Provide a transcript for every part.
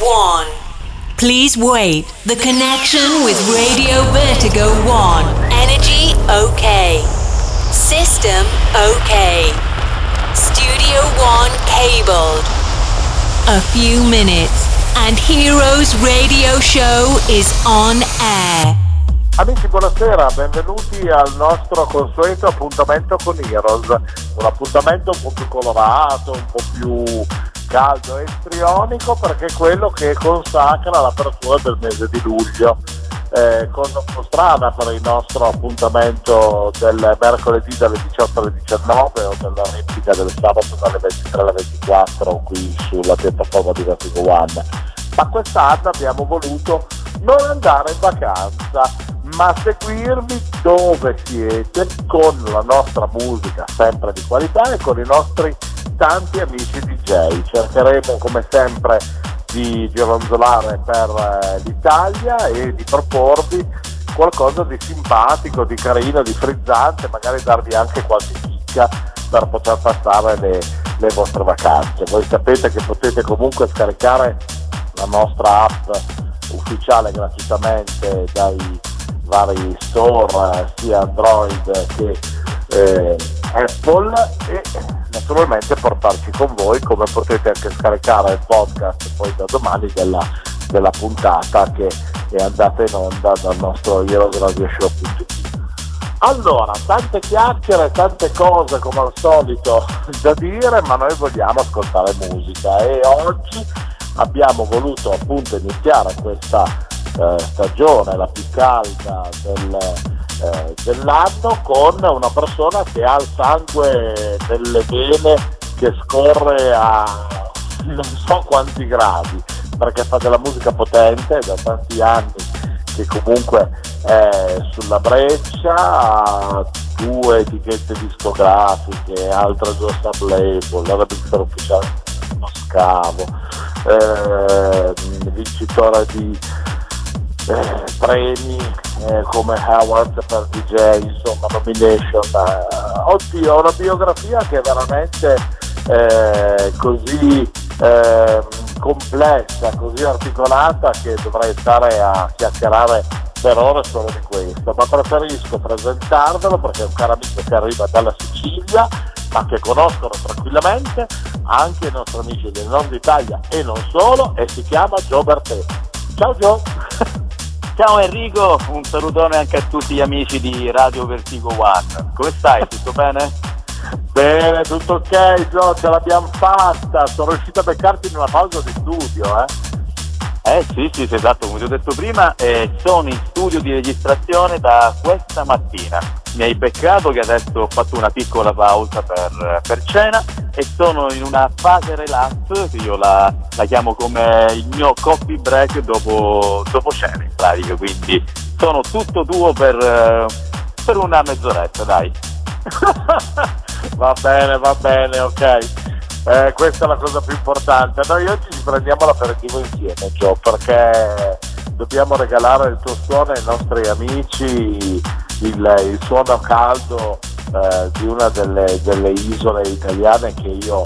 1. Please wait. The connection with Radio Vertigo 1. Energy OK. System OK. Studio 1 cabled. A few minutes and Heroes Radio Show is on air. Amici, buonasera, benvenuti al nostro consueto appuntamento con Heroes, un appuntamento un po' più colorato, un po' più caldo e istrionico perché è quello che consacra l'apertura del mese di luglio. Eh, con strada per il nostro appuntamento del mercoledì dalle 18 alle 19 o della replica del sabato dalle 23 alle 24 qui sulla piattaforma di Vertigo One. Ma quest'anno abbiamo voluto non andare in vacanza, ma seguirvi dove siete con la nostra musica sempre di qualità e con i nostri tanti amici DJ. Cercheremo come sempre di gironzolare per eh, l'Italia e di proporvi qualcosa di simpatico, di carino, di frizzante, magari darvi anche qualche chicca per poter passare le, le vostre vacanze. Voi sapete che potete comunque scaricare la nostra app ufficiale gratuitamente dai vari store sia Android che eh, Apple e naturalmente portarci con voi come potete anche scaricare il podcast poi da domani della, della puntata che è andata in onda dal nostro heroesradioshow.it allora, tante chiacchiere, tante cose come al solito da dire, ma noi vogliamo ascoltare musica. E oggi abbiamo voluto appunto iniziare questa eh, stagione, la più calda del, eh, dell'anno, con una persona che ha il sangue nelle vene che scorre a non so quanti gradi, perché fa della musica potente da tanti anni che comunque è sulla breccia, ha due etichette discografiche, altre due sub label, la mixer ufficiale uno scavo, eh, vincitore di eh, premi eh, come Howard per DJ, insomma nomination. Eh, oddio, una biografia che è veramente eh, così ehm, complessa, così articolata che dovrei stare a chiacchierare per ore solo di questo, ma preferisco presentarvelo perché è un caro amico che arriva dalla Sicilia ma che conoscono tranquillamente anche i nostri amici del nord Italia e non solo e si chiama Gio Bertè. Ciao Gio! Ciao Enrico, un salutone anche a tutti gli amici di Radio Vertigo One. Come stai? Tutto bene? Bene, tutto ok Gio, ce l'abbiamo fatta, sono riuscito a beccarti in una pausa di studio, eh? Eh sì, sì, esatto, come ti ho detto prima, eh, sono in studio di registrazione da questa mattina. Mi hai beccato che adesso ho fatto una piccola pausa per, per cena e sono in una fase relax, io la, la chiamo come il mio coffee break dopo, dopo cena in pratica, quindi sono tutto tuo per, per una mezz'oretta, dai. va bene, va bene, ok. Eh, questa è la cosa più importante. Noi oggi ci prendiamo l'aperitivo insieme, Gio, perché dobbiamo regalare il tuo suono ai nostri amici, il, il suono caldo eh, di una delle, delle, isole italiane che io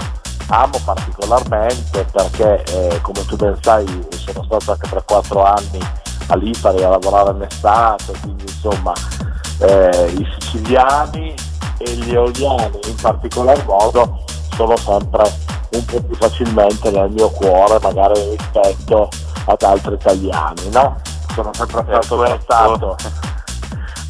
amo particolarmente perché, eh, come tu ben sai, sono stato anche per quattro anni a Lipari a lavorare in estate, quindi insomma eh, i siciliani e gli eoliani in particolar modo sono sempre un po' più facilmente nel mio cuore magari rispetto ad altri italiani, no? Sono sempre stato portato.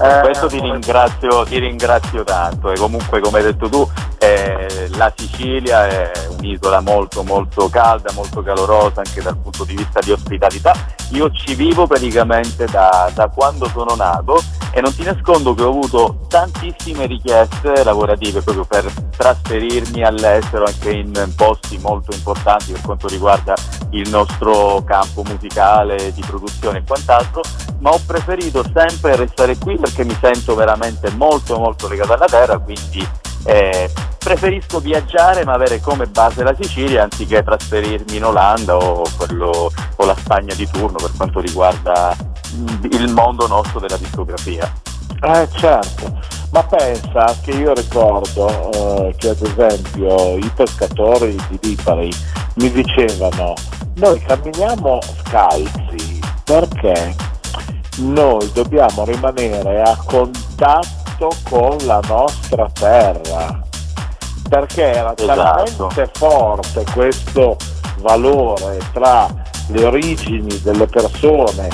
Eh, questo ti ringrazio, ti ringrazio tanto e comunque come hai detto tu eh, la Sicilia è un'isola molto molto calda, molto calorosa anche dal punto di vista di ospitalità. Io ci vivo praticamente da, da quando sono nato e non ti nascondo che ho avuto tantissime richieste lavorative proprio per trasferirmi all'estero anche in posti molto importanti per quanto riguarda il nostro campo musicale, di produzione e quant'altro, ma ho preferito sempre restare qui perché mi sento veramente molto molto legato alla terra, quindi eh, preferisco viaggiare ma avere come base la Sicilia anziché trasferirmi in Olanda o, quello, o la Spagna di turno per quanto riguarda il mondo nostro della discografia. Eh certo, ma pensa che io ricordo eh, che ad esempio i pescatori di Lipari mi dicevano noi camminiamo scalzi perché noi dobbiamo rimanere a contatto con la nostra terra perché era esatto. talmente forte questo valore tra le origini delle persone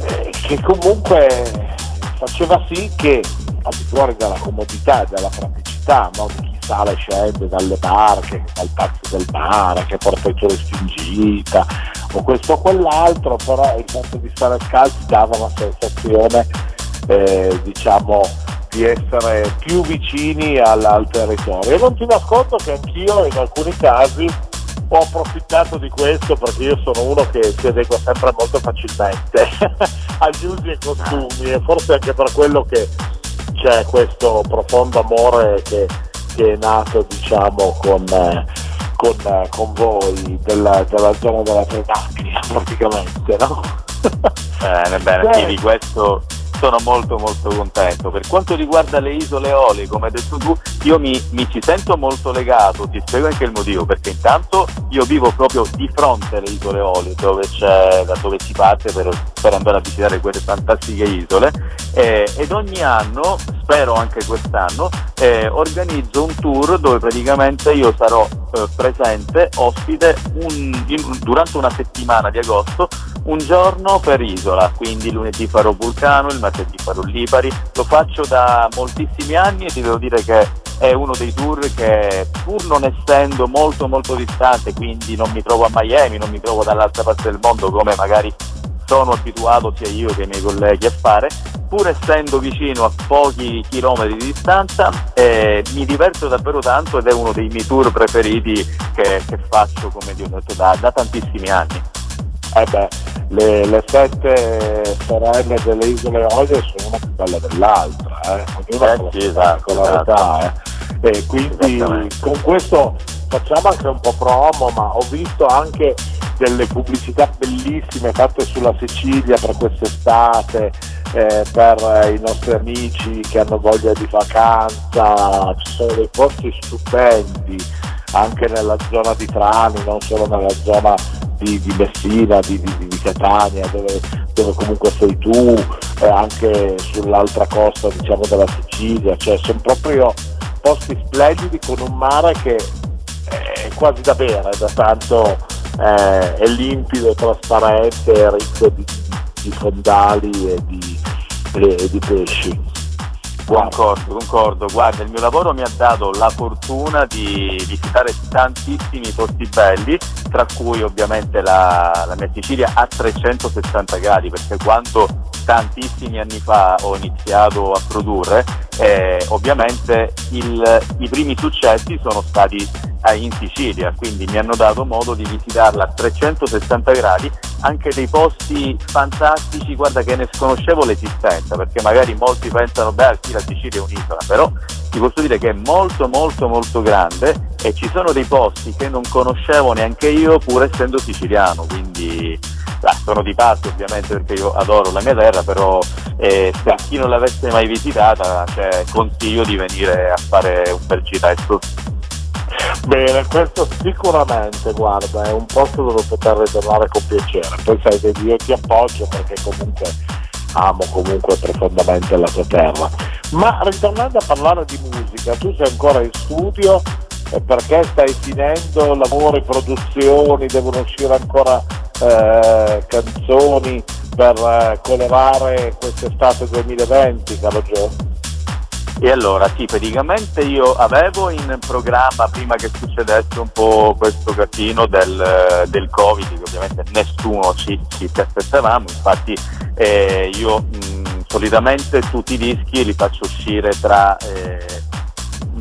eh, che comunque faceva sì che al di fuori dalla comodità e dalla praticità no, di chi sale e scende dalle barche, dal pazzo del mare, che porta i turisti in gita o questo o quell'altro, però il fatto di stare scalzi dava una sensazione eh, diciamo di essere più vicini al, al territorio. E non ti nascondo che anch'io in alcuni casi ho approfittato di questo perché io sono uno che si adegua sempre molto facilmente agli usi e costumi e forse anche per quello che c'è questo profondo amore che, che è nato diciamo con, con, con voi della, della, zona della Trinacria praticamente no? bene bene sì, di questo sono molto molto contento. Per quanto riguarda le isole Eolie, come hai detto tu, io mi, mi, ci sento molto legato, ti spiego anche il motivo, perché intanto io vivo proprio di fronte alle isole Eolie, dove da dove si parte per, per, andare a visitare quelle fantastiche isole eh, ed ogni anno, spero anche quest'anno, eh, organizzo un tour dove praticamente io sarò eh, presente, ospite, un, in, durante una settimana di agosto un giorno per isola, quindi lunedì farò Vulcano, il martedì farò Lipari, lo faccio da moltissimi anni e ti devo dire che è uno dei tour che pur non essendo molto molto distante, quindi non mi trovo a Miami, non mi trovo dall'altra parte del mondo come magari sono abituato sia io che i miei colleghi a fare, pur essendo vicino a pochi chilometri di distanza, eh, mi diverto davvero tanto ed è uno dei miei tour preferiti che, che faccio, come ti ho detto, da, da tantissimi anni. Eh beh, le, le, sette sorelle delle isole Olie sono una più belle dell'altra, eh? ognuna eh, con sì, la particolarità. Esatto. Eh? E quindi con questo facciamo anche un po' promo, ma ho visto anche delle pubblicità bellissime fatte sulla Sicilia per quest'estate, eh, per i nostri amici che hanno voglia di vacanza, ci sono dei posti stupendi anche nella zona di Trani, non solo nella zona di, di Messina, di, di, di Catania, dove, dove, comunque sei tu, eh, anche sull'altra costa diciamo, della Sicilia, cioè sono proprio posti splendidi con un mare che è quasi da bere, da tanto eh, è limpido, trasparente, ricco di, di fondali e di, e di pesci. Concordo, concordo. Guarda, il mio lavoro mi ha dato la fortuna di visitare tantissimi posti belli, tra cui ovviamente la, la mia Sicilia a 360 gradi, perché quando tantissimi anni fa ho iniziato a produrre, eh, ovviamente il, i primi successi sono stati eh, in Sicilia, quindi mi hanno dato modo di visitarla a 360 gradi, anche dei posti fantastici, guarda che ne sconoscevo l'esistenza, perché magari molti pensano, beh sì la Sicilia è un'isola, però ti posso dire che è molto molto molto grande e ci sono dei posti che non conoscevo neanche io pur essendo siciliano, quindi ah, sono di parte ovviamente perché io adoro la mia terra, però eh, per chi non l'avesse mai visitata cioè, consiglio di venire a fare un bel giretto. Bene, questo sicuramente, guarda, è un posto dove poter ritornare con piacere. Poi sai, vedi, io ti appoggio perché comunque amo comunque profondamente la tua terra. Ma ritornando a parlare di musica, tu sei ancora in studio perché stai finendo lavori, produzioni, devono uscire ancora eh, canzoni per eh, colorare quest'estate 2020, caro Gio? E allora sì, praticamente io avevo in programma, prima che succedesse un po' questo casino del, del Covid, che ovviamente nessuno ci, ci aspettavamo, infatti eh, io mh, solitamente tutti i dischi li faccio uscire tra eh,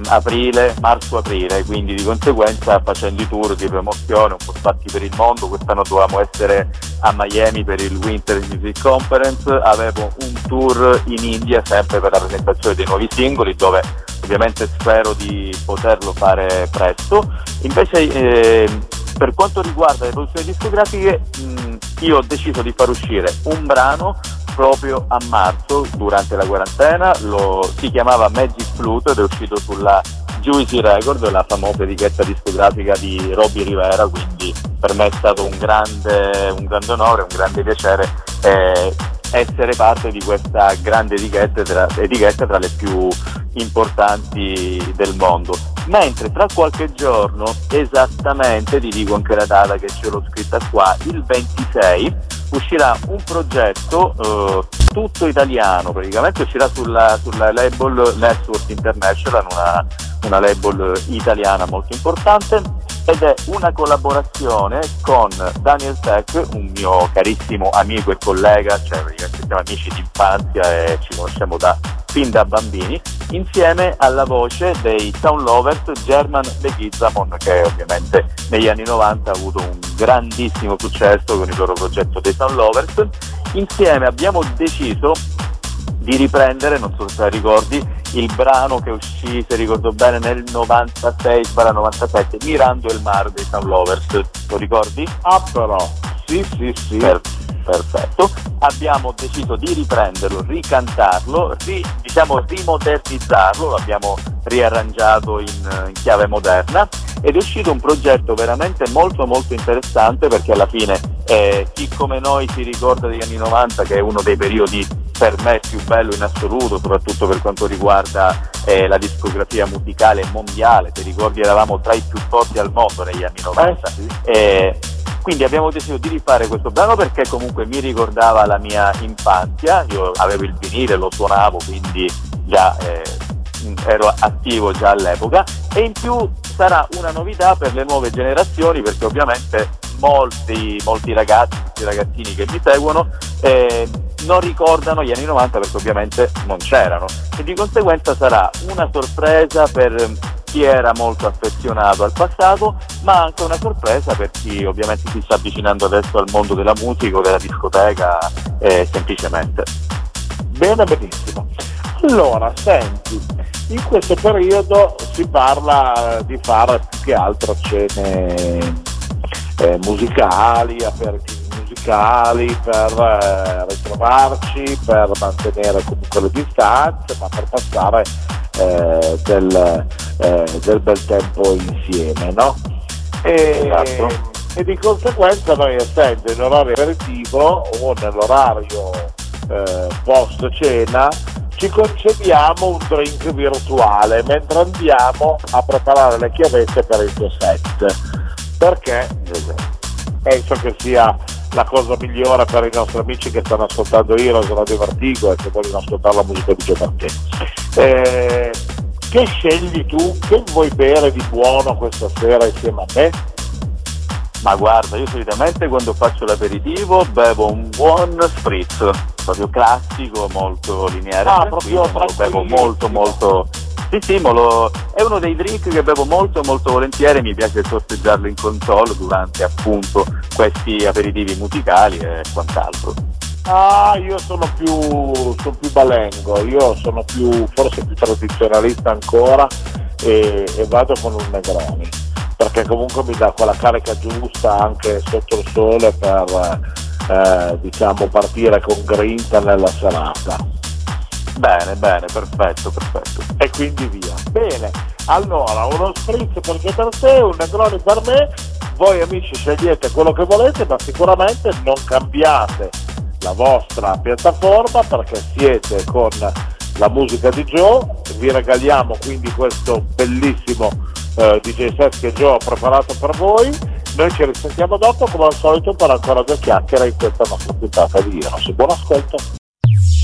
aprile, marzo-aprile, quindi di conseguenza facendo i tour di promozione un po' spazio per il mondo, quest'anno dovevamo essere a Miami per il Winter Music Conference, avevo un tour in India sempre per la presentazione dei nuovi singoli dove ovviamente spero di poterlo fare presto, invece eh, per quanto riguarda le produzioni discografiche mh, io ho deciso di far uscire un brano proprio a marzo durante la quarantena, lo, si chiamava Magic Flute ed è uscito sulla Juicy Record, la famosa etichetta discografica di Robbie Rivera, quindi per me è stato un grande, un grande onore, un grande piacere eh, essere parte di questa grande etichetta tra, etichetta tra le più importanti del mondo. Mentre tra qualche giorno, esattamente, ti dico anche la data che ce l'ho scritta qua, il 26, uscirà un progetto eh, tutto italiano, praticamente uscirà sulla, sulla label Network International, una, una label italiana molto importante ed è una collaborazione con Daniel Tech, un mio carissimo amico e collega, cioè siamo amici di infanzia e ci conosciamo da, fin da bambini, insieme alla voce dei Sound Lovers German Leghizamon che ovviamente negli anni 90 ha avuto un grandissimo successo con il loro progetto dei Sound Lovers. Insieme abbiamo deciso di riprendere, non so se la ricordi, il brano che uscì, se ricordo bene, nel 96-97, Mirando il Mar dei Sound Lovers, lo ricordi? Ah però, sì sì sì. Per, perfetto, abbiamo deciso di riprenderlo, ricantarlo, ri, diciamo rimodernizzarlo, l'abbiamo riarrangiato in, in chiave moderna ed è uscito un progetto veramente molto molto interessante perché alla fine eh, chi come noi si ricorda degli anni 90 che è uno dei periodi per me più bello in assoluto, soprattutto per quanto riguarda eh, la discografia musicale mondiale, ti ricordi eravamo tra i più forti al mondo negli anni 90. Eh, eh, quindi abbiamo deciso di rifare questo brano perché comunque mi ricordava la mia infanzia, io avevo il vinile, lo suonavo, quindi già eh, ero attivo già all'epoca. E in più sarà una novità per le nuove generazioni perché ovviamente molti, molti ragazzi, molti ragazzini che mi seguono eh, non ricordano gli anni 90 perché ovviamente non c'erano e di conseguenza sarà una sorpresa per chi era molto affezionato al passato ma anche una sorpresa per chi ovviamente si sta avvicinando adesso al mondo della musica o della discoteca eh, semplicemente. Bene, benissimo. Allora, senti, in questo periodo si parla di fare più che altro cene eh, musicali, aperitivi musicali per eh, ritrovarci, per mantenere comunque le distanze, ma per passare eh, del, eh, del, bel tempo insieme, no? E, esatto. e, di conseguenza noi essendo in orario aperitivo o nell'orario eh, post cena ci concediamo un drink virtuale mentre andiamo a preparare le chiavette per il tuo set perché penso che sia la cosa migliore per i nostri amici che stanno ascoltando Heroes Radio Vertigo e che vogliono ascoltare la musica di Gio Martini. Eh, che scegli tu? Che vuoi bere di buono questa sera insieme a me? Ma guarda, io solitamente quando faccio l'aperitivo bevo un buon spritz, proprio classico, molto lineare, ah, proprio bevo molto molto sì, sì, lo, è uno dei drink che bevo molto molto volentieri, mi piace sorseggiarlo in console durante appunto questi aperitivi musicali e quant'altro. Ah, io sono più, sono più balengo, io sono più, forse più tradizionalista ancora e, e vado con un Negroni, perché comunque mi dà quella carica giusta anche sotto il sole per eh, diciamo partire con grinta nella serata. Bene, bene, perfetto, perfetto. E quindi via. Bene, allora uno spritz perché per te, un negroni per me, voi amici scegliete quello che volete, ma sicuramente non cambiate la vostra piattaforma perché siete con la musica di Joe, vi regaliamo quindi questo bellissimo eh, DJ set che Joe ha preparato per voi. Noi ci risentiamo dopo come al solito per ancora due chiacchiere in questa nostra puntata di Eros. Buon ascolto!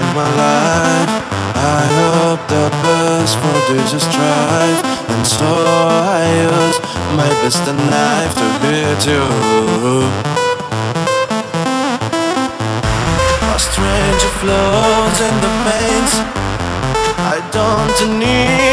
in my life. I hope the best for this is strife, and so I use my best knife to beat you. A stranger flows in the veins. I don't need.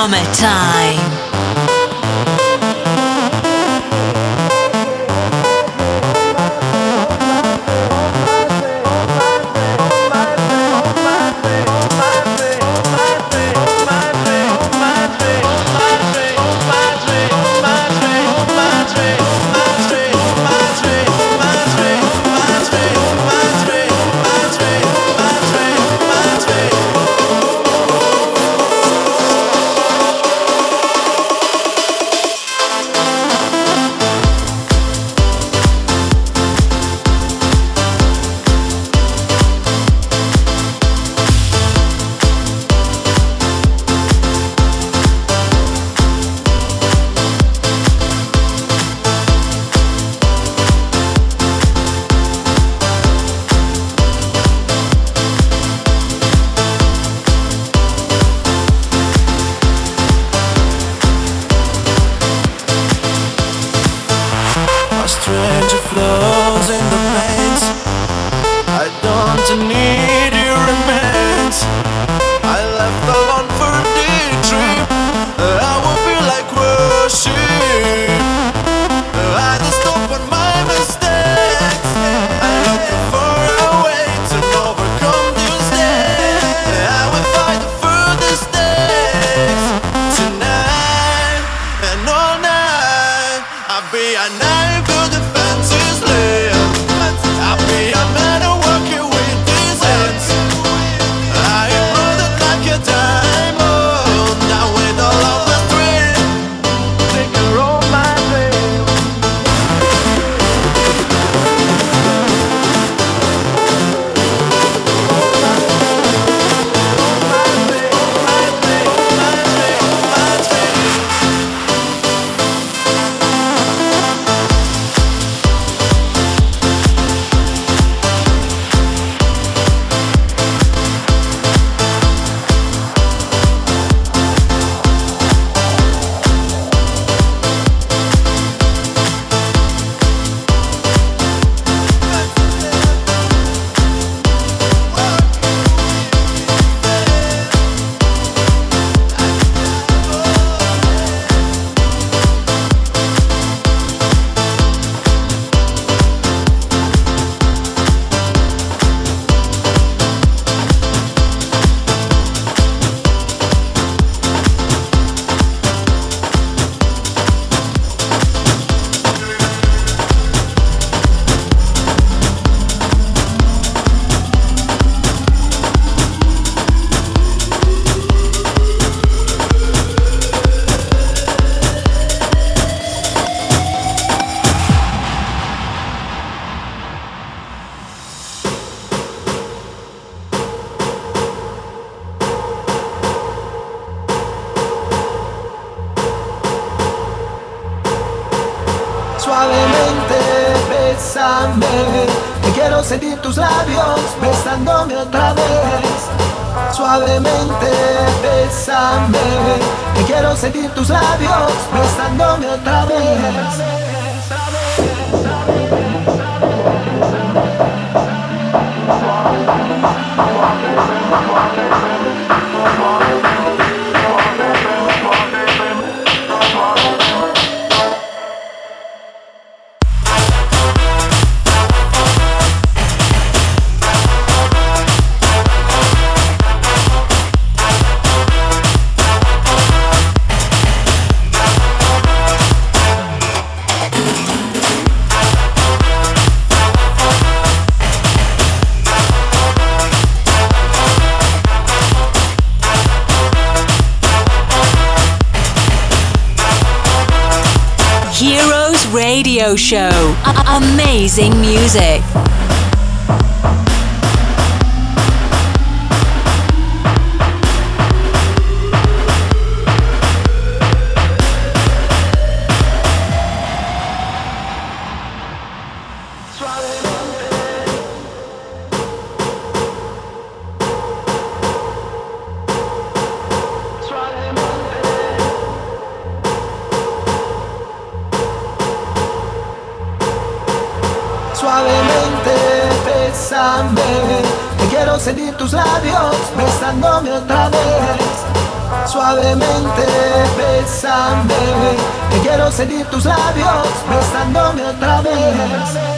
summertime. grande y quiero sentir tus labios besándome otra vez. Amazing music. Tus labios besándome otra vez. Suavemente bésame, que quiero sentir tus labios besándome otra vez.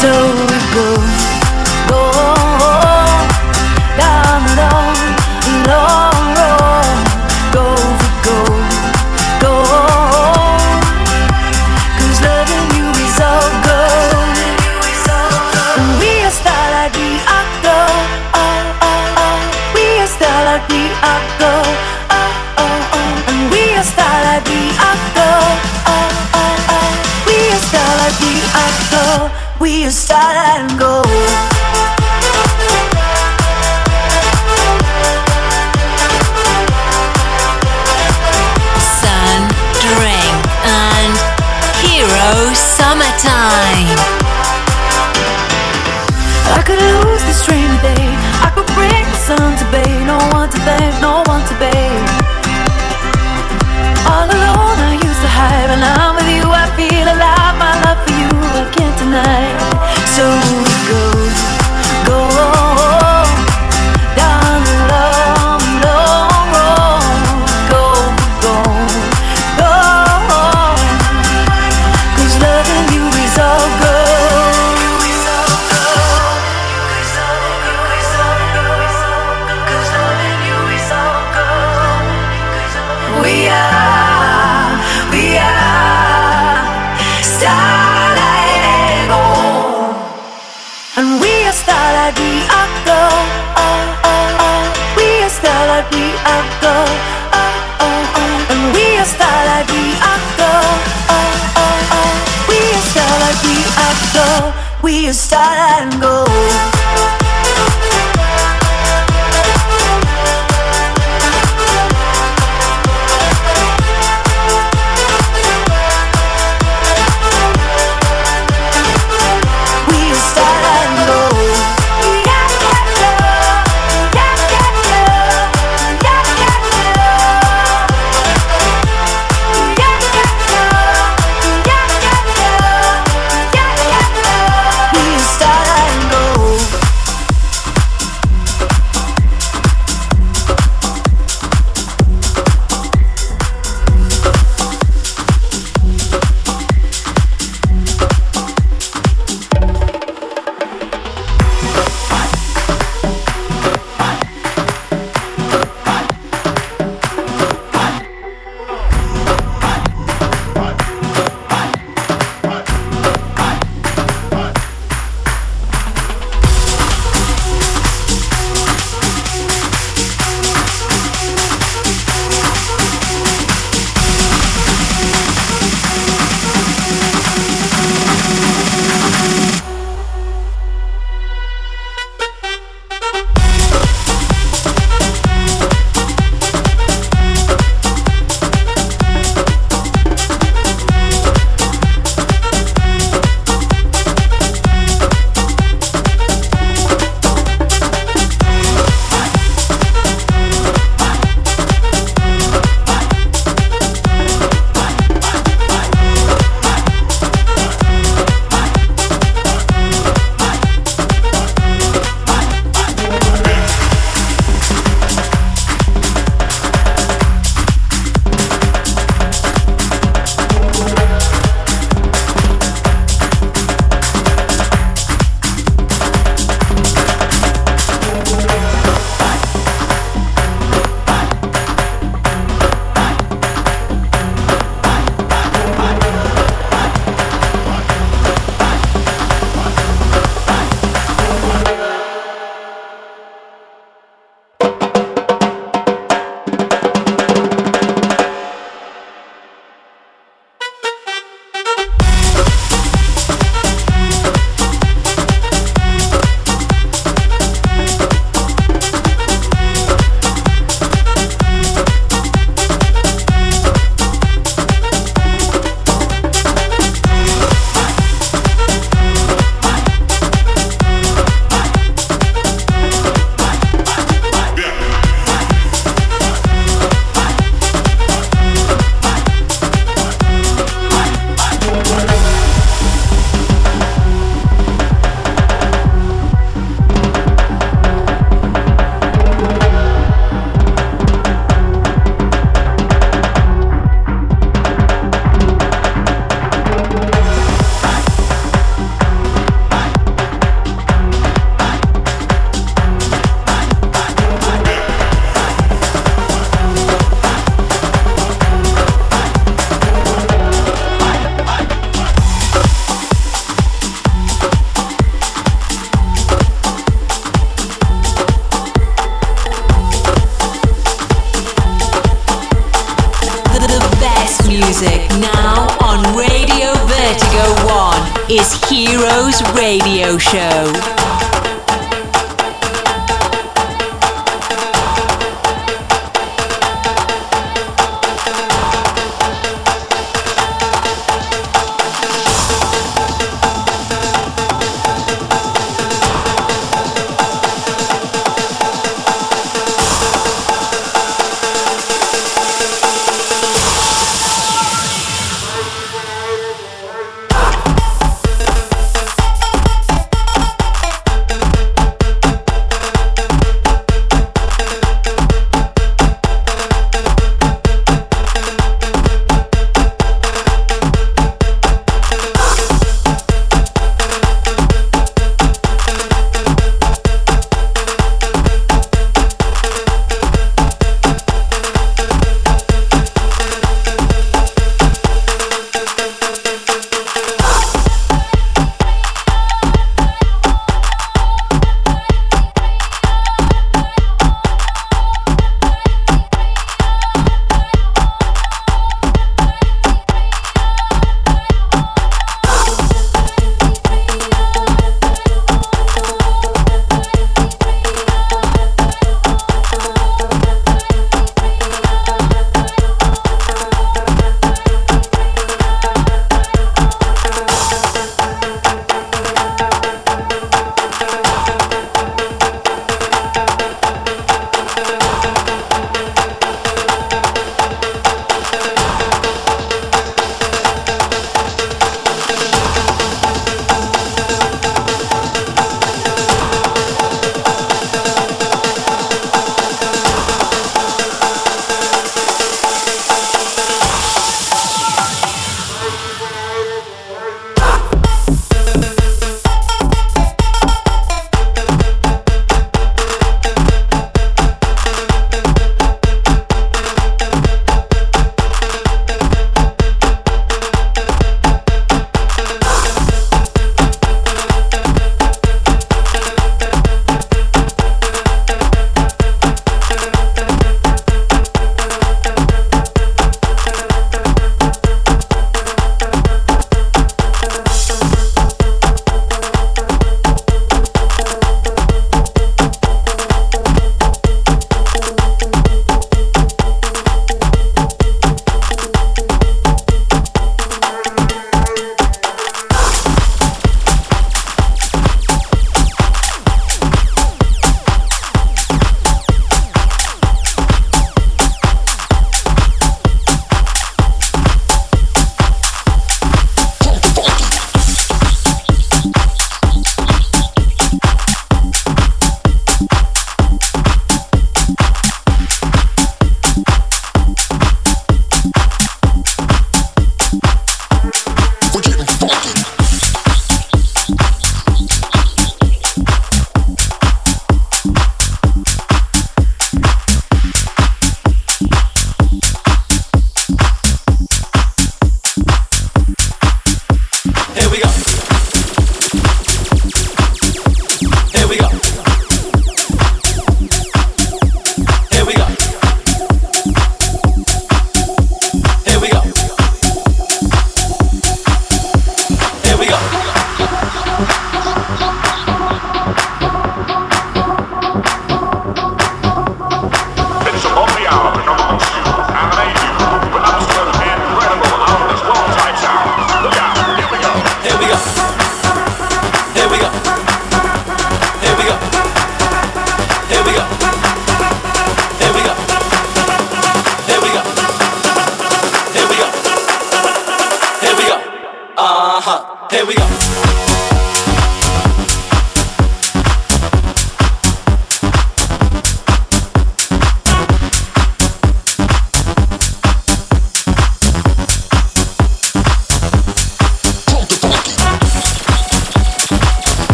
so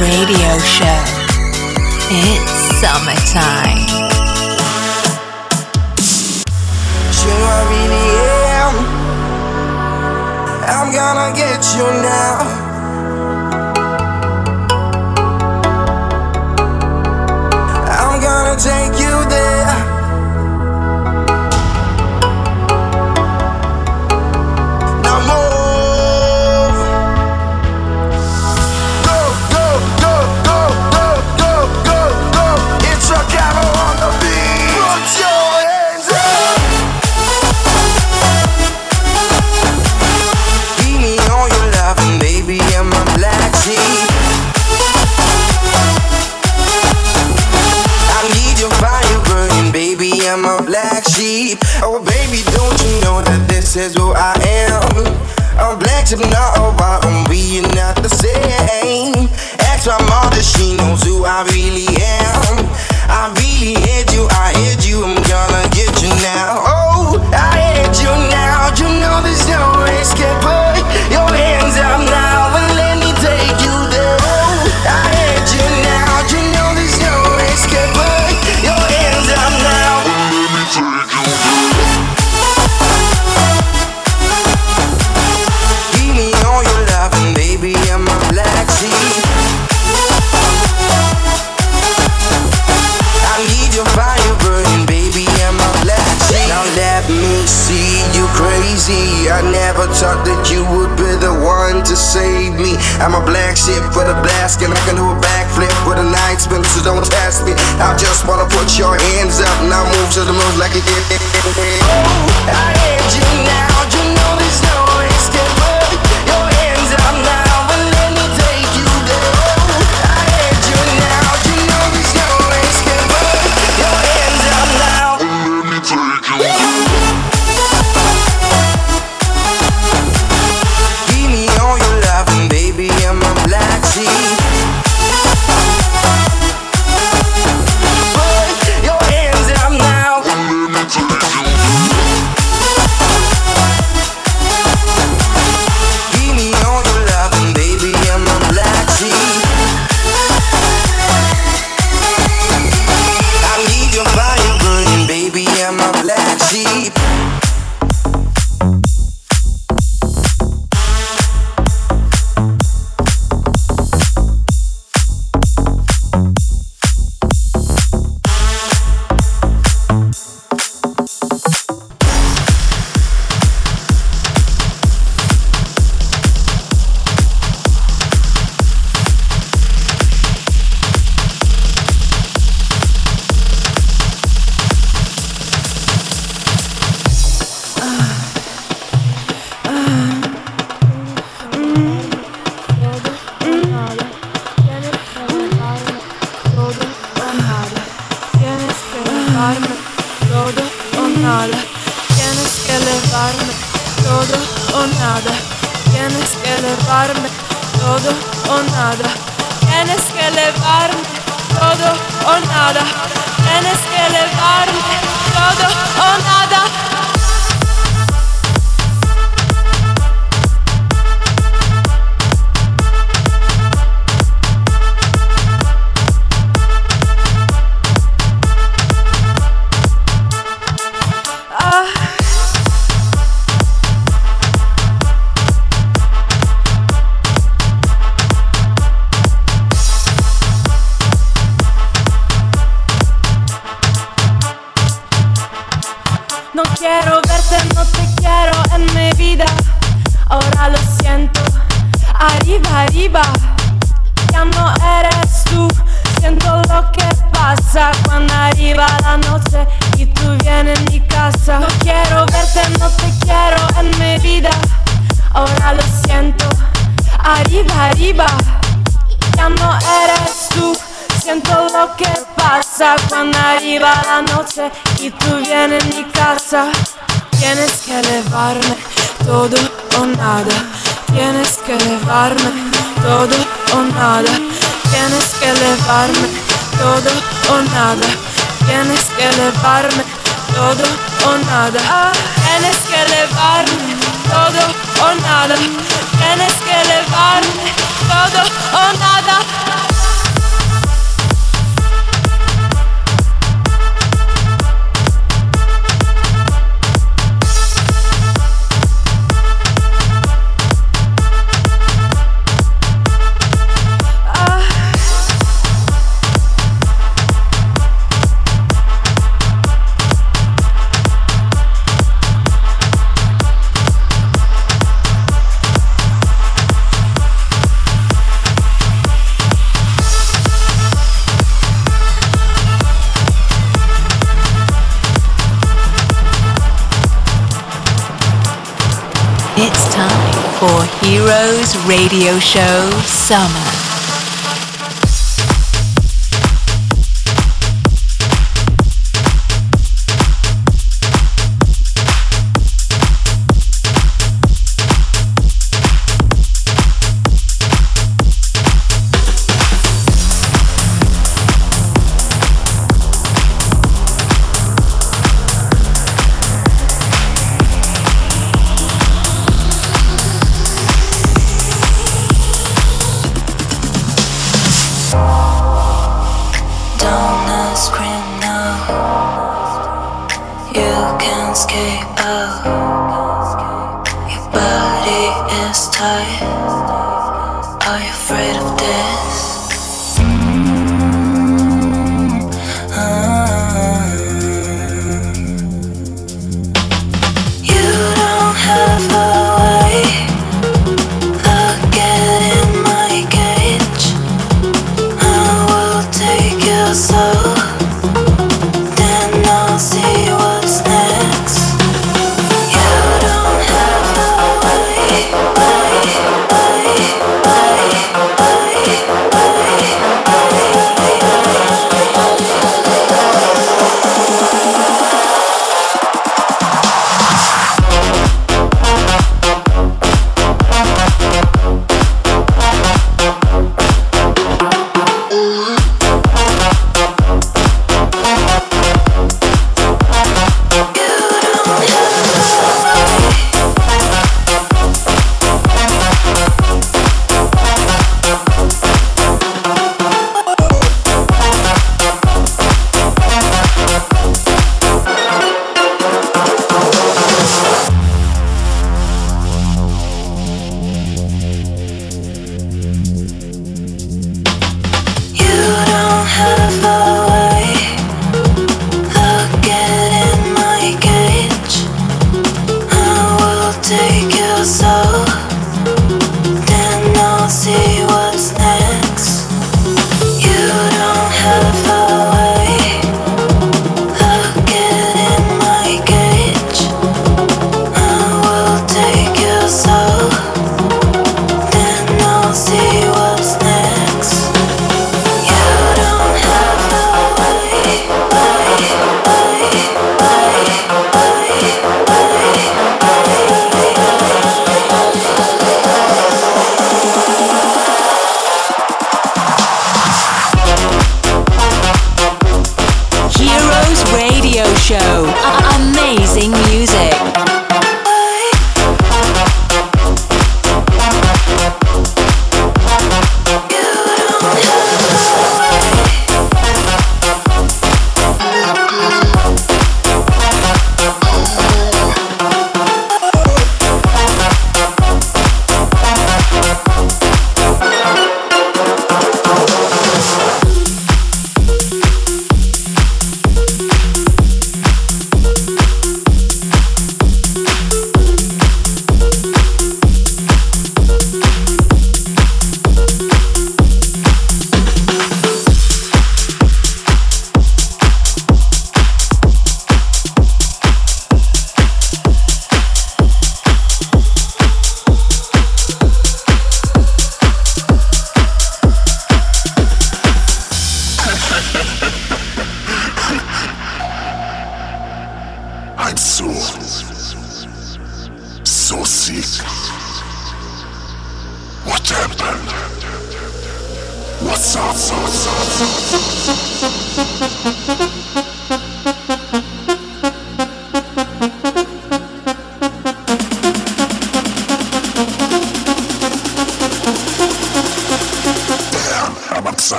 radio show. It's summertime. Sure I really am. I'm gonna get you now. I'm gonna take you. says who I am. I'm black, but not a bottom. We are not the same. Ask my mother, she knows who I really am. I'm a black ship with a blast, and I can do a backflip with a nine spin, so don't test me. I just wanna put your hands up, and I move to the moon like a did. Oh, I am you now. Heroes Radio Show Summer.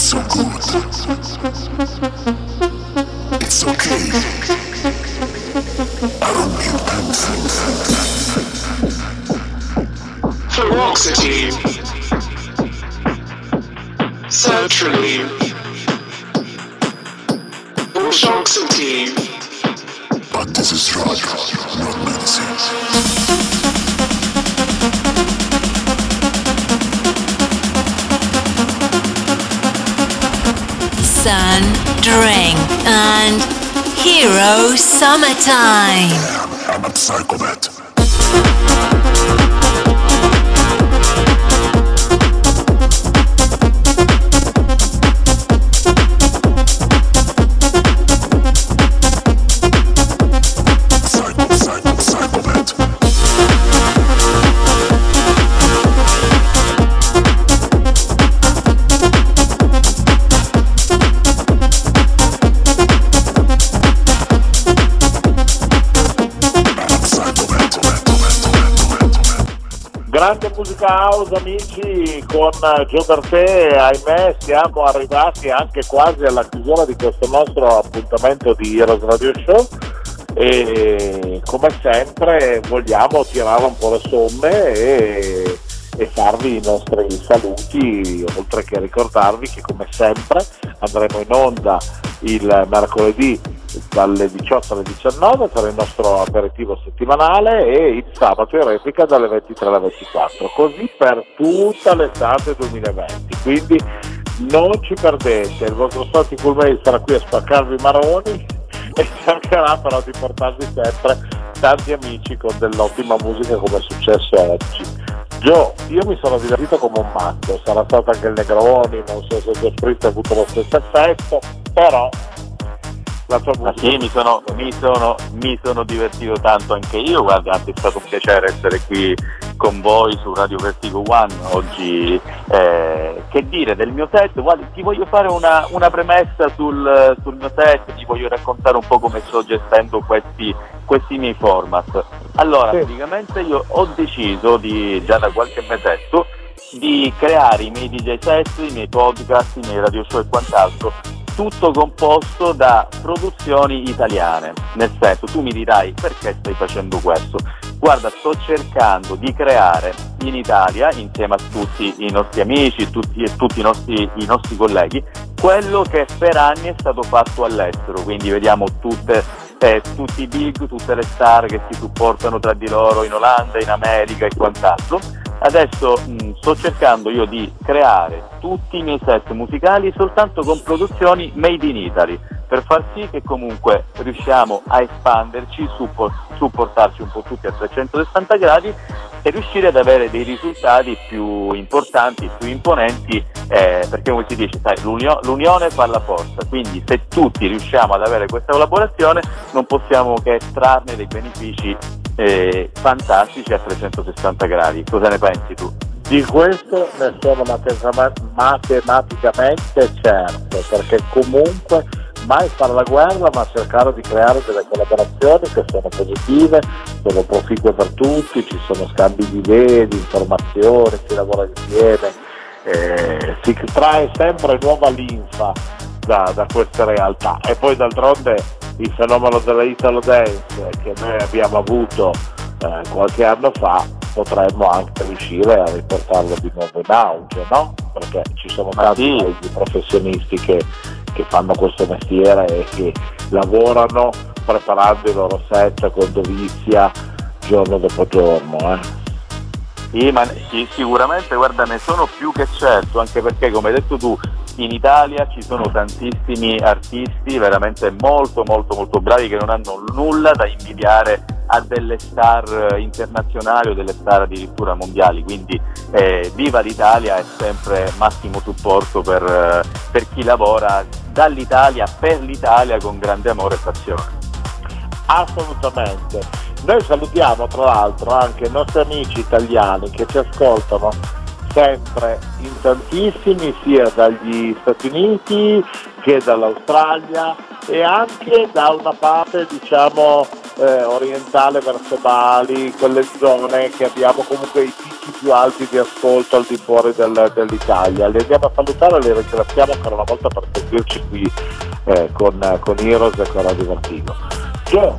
feels so good. It's okay. I don't need pencils. Fluoxetine. Sertraline. Oxoxetine. But this is right, not medicine. Drink, and Hero Summertime. I'm a psychopath. House amici con Gio Bertè ahimè siamo arrivati anche quasi alla chiusura di questo nostro appuntamento di Heroes Radio Show. E come sempre vogliamo tirare un po' le somme e, e farvi i nostri saluti oltre che ricordarvi che come sempre andremo in onda il mercoledì dalle 18 alle 19 per il nostro aperitivo settimanale e il sabato in replica dalle 23 alle 24, così per tutta l'estate 2020. Quindi non ci perdete, il vostro Stati Cool Mail sarà qui a spaccarvi i maroni e cercherà però di portarvi sempre tanti amici con dell'ottima musica come è successo oggi. Gio, io mi sono divertito come un matto, sarà stato anche il Negroni, non so se il spritz ha avuto lo stesso effetto, però la tua musica. sì, mi sono, mi, sono, mi sono, divertito tanto anche io, guarda, è stato un piacere essere qui con voi su Radio Vertigo One oggi. Eh, che dire del mio set? Guarda, ti voglio fare una, una premessa sul, sul, mio set, ti voglio raccontare un po' come sto gestendo questi, questi miei format. Allora, sì. praticamente io ho deciso di, già da qualche mesetto di creare i miei DJ set, i miei podcast, i miei radio show e quant'altro tutto composto da produzioni italiane. Nel senso, tu mi dirai perché stai facendo questo? Guarda, sto cercando di creare in Italia, insieme a tutti i nostri amici tutti, e tutti i nostri, i nostri colleghi, quello che per anni è stato fatto all'estero. Quindi vediamo tutte, eh, tutti i big, tutte le star che si supportano tra di loro in Olanda, in America e quant'altro Adesso mh, sto cercando io di creare tutti i miei set musicali soltanto con produzioni made in Italy per far sì che comunque riusciamo a espanderci, support, supportarci un po' tutti a 360 gradi e riuscire ad avere dei risultati più importanti, più imponenti, eh, perché come si dice, sai, l'unio- l'unione fa la forza, quindi se tutti riusciamo ad avere questa collaborazione non possiamo che estrarne dei benefici eh, fantastici a 360 gradi. Cosa ne pensi tu? Di questo ne sono matematicamente certo, perché comunque mai fare la guerra ma cercare di creare delle collaborazioni che sono positive, sono proficue per tutti, ci sono scambi di idee, di informazioni, si lavora insieme, eh, si trae sempre nuova linfa da, da queste realtà e poi d'altronde il fenomeno della Italo Dance che noi abbiamo avuto eh, qualche anno fa potremmo anche riuscire a riportarlo di nuovo in auge, no? Perché ci sono tanti sì. professionisti che, che, fanno questo mestiere e che lavorano preparando i loro set con dovizia giorno dopo giorno. Eh. Sì, ma sì, sicuramente guarda ne sono più che certo, anche perché come hai detto tu in Italia ci sono tantissimi artisti veramente molto molto molto bravi che non hanno nulla da invidiare a delle star internazionali o delle star addirittura mondiali, quindi eh, viva l'Italia e sempre massimo supporto per, eh, per chi lavora dall'Italia per l'Italia con grande amore e passione. Assolutamente. Noi salutiamo tra l'altro anche i nostri amici italiani che ci ascoltano sempre in tantissimi sia dagli Stati Uniti che dall'Australia e anche da una parte diciamo eh, orientale verso Bali, quelle zone che abbiamo comunque i picchi più alti di ascolto al di fuori del, dell'Italia. Li andiamo a salutare e li ringraziamo ancora una volta per sentirci qui eh, con, con Heroes e con Radio Vertigo. Gio,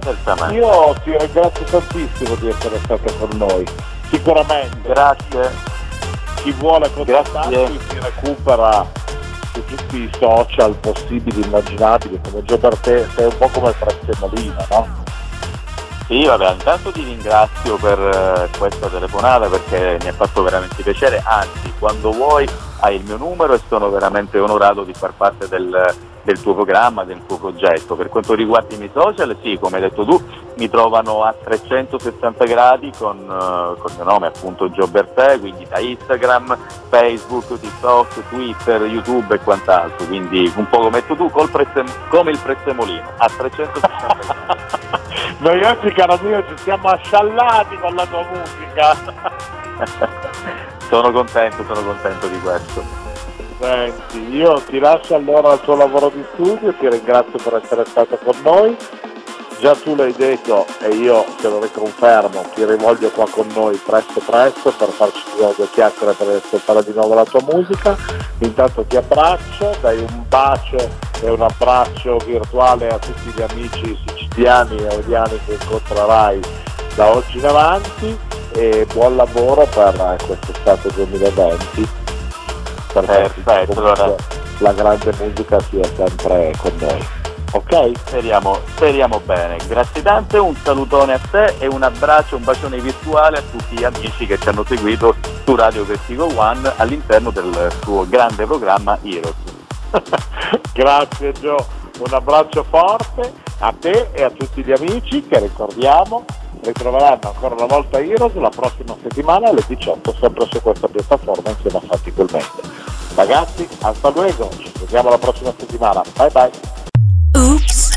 io ti ringrazio tantissimo di essere stato con noi. Sicuramente. Grazie chi vuole contattarci si recupera su tutti i social possibili immaginabili, come Gio per te sei un po' come il Prezzemolino, no? Sì, vabbè, intanto ti ringrazio per eh, questa telefonata perché mi ha fatto veramente piacere, anzi quando vuoi hai il mio numero e sono veramente onorato di far parte del, del tuo programma, del tuo progetto. Per quanto riguarda i miei social, sì, come hai detto tu, mi trovano a 360 gradi con, uh, con il mio nome appunto Giobertè, quindi da Instagram, Facebook, TikTok, Twitter, YouTube e quant'altro, quindi un po' come tu, prezze, come il prezzemolino, a 360 gradi. Noi oggi caro mio ci siamo asciallati con la tua musica. sono contento, sono contento di questo. Senti, io ti lascio allora al tuo lavoro di studio, ti ringrazio per essere stato con noi. Già tu l'hai detto e io te lo riconfermo, ti rivoglio qua con noi presto presto per farci due chiacchiere per ascoltare di nuovo la tua musica. Intanto ti abbraccio, dai un bacio e un abbraccio virtuale a tutti gli amici siciliani e audiani che incontrerai da oggi in avanti e buon lavoro per quest'estate 2020 perfetto allora. la grande musica sia sempre con noi ok? Speriamo, speriamo bene grazie tante un salutone a te e un abbraccio un bacione virtuale a tutti gli amici che ci hanno seguito su Radio Vertigo One all'interno del suo grande programma Heroes grazie Gio un abbraccio forte a te e a tutti gli amici che ricordiamo ritroveranno ancora una volta Heroes la prossima settimana alle 18 sempre su questa piattaforma insieme a Fatti Colmente. Ragazzi, hasta luego, ci vediamo la prossima settimana. Bye bye. Oops,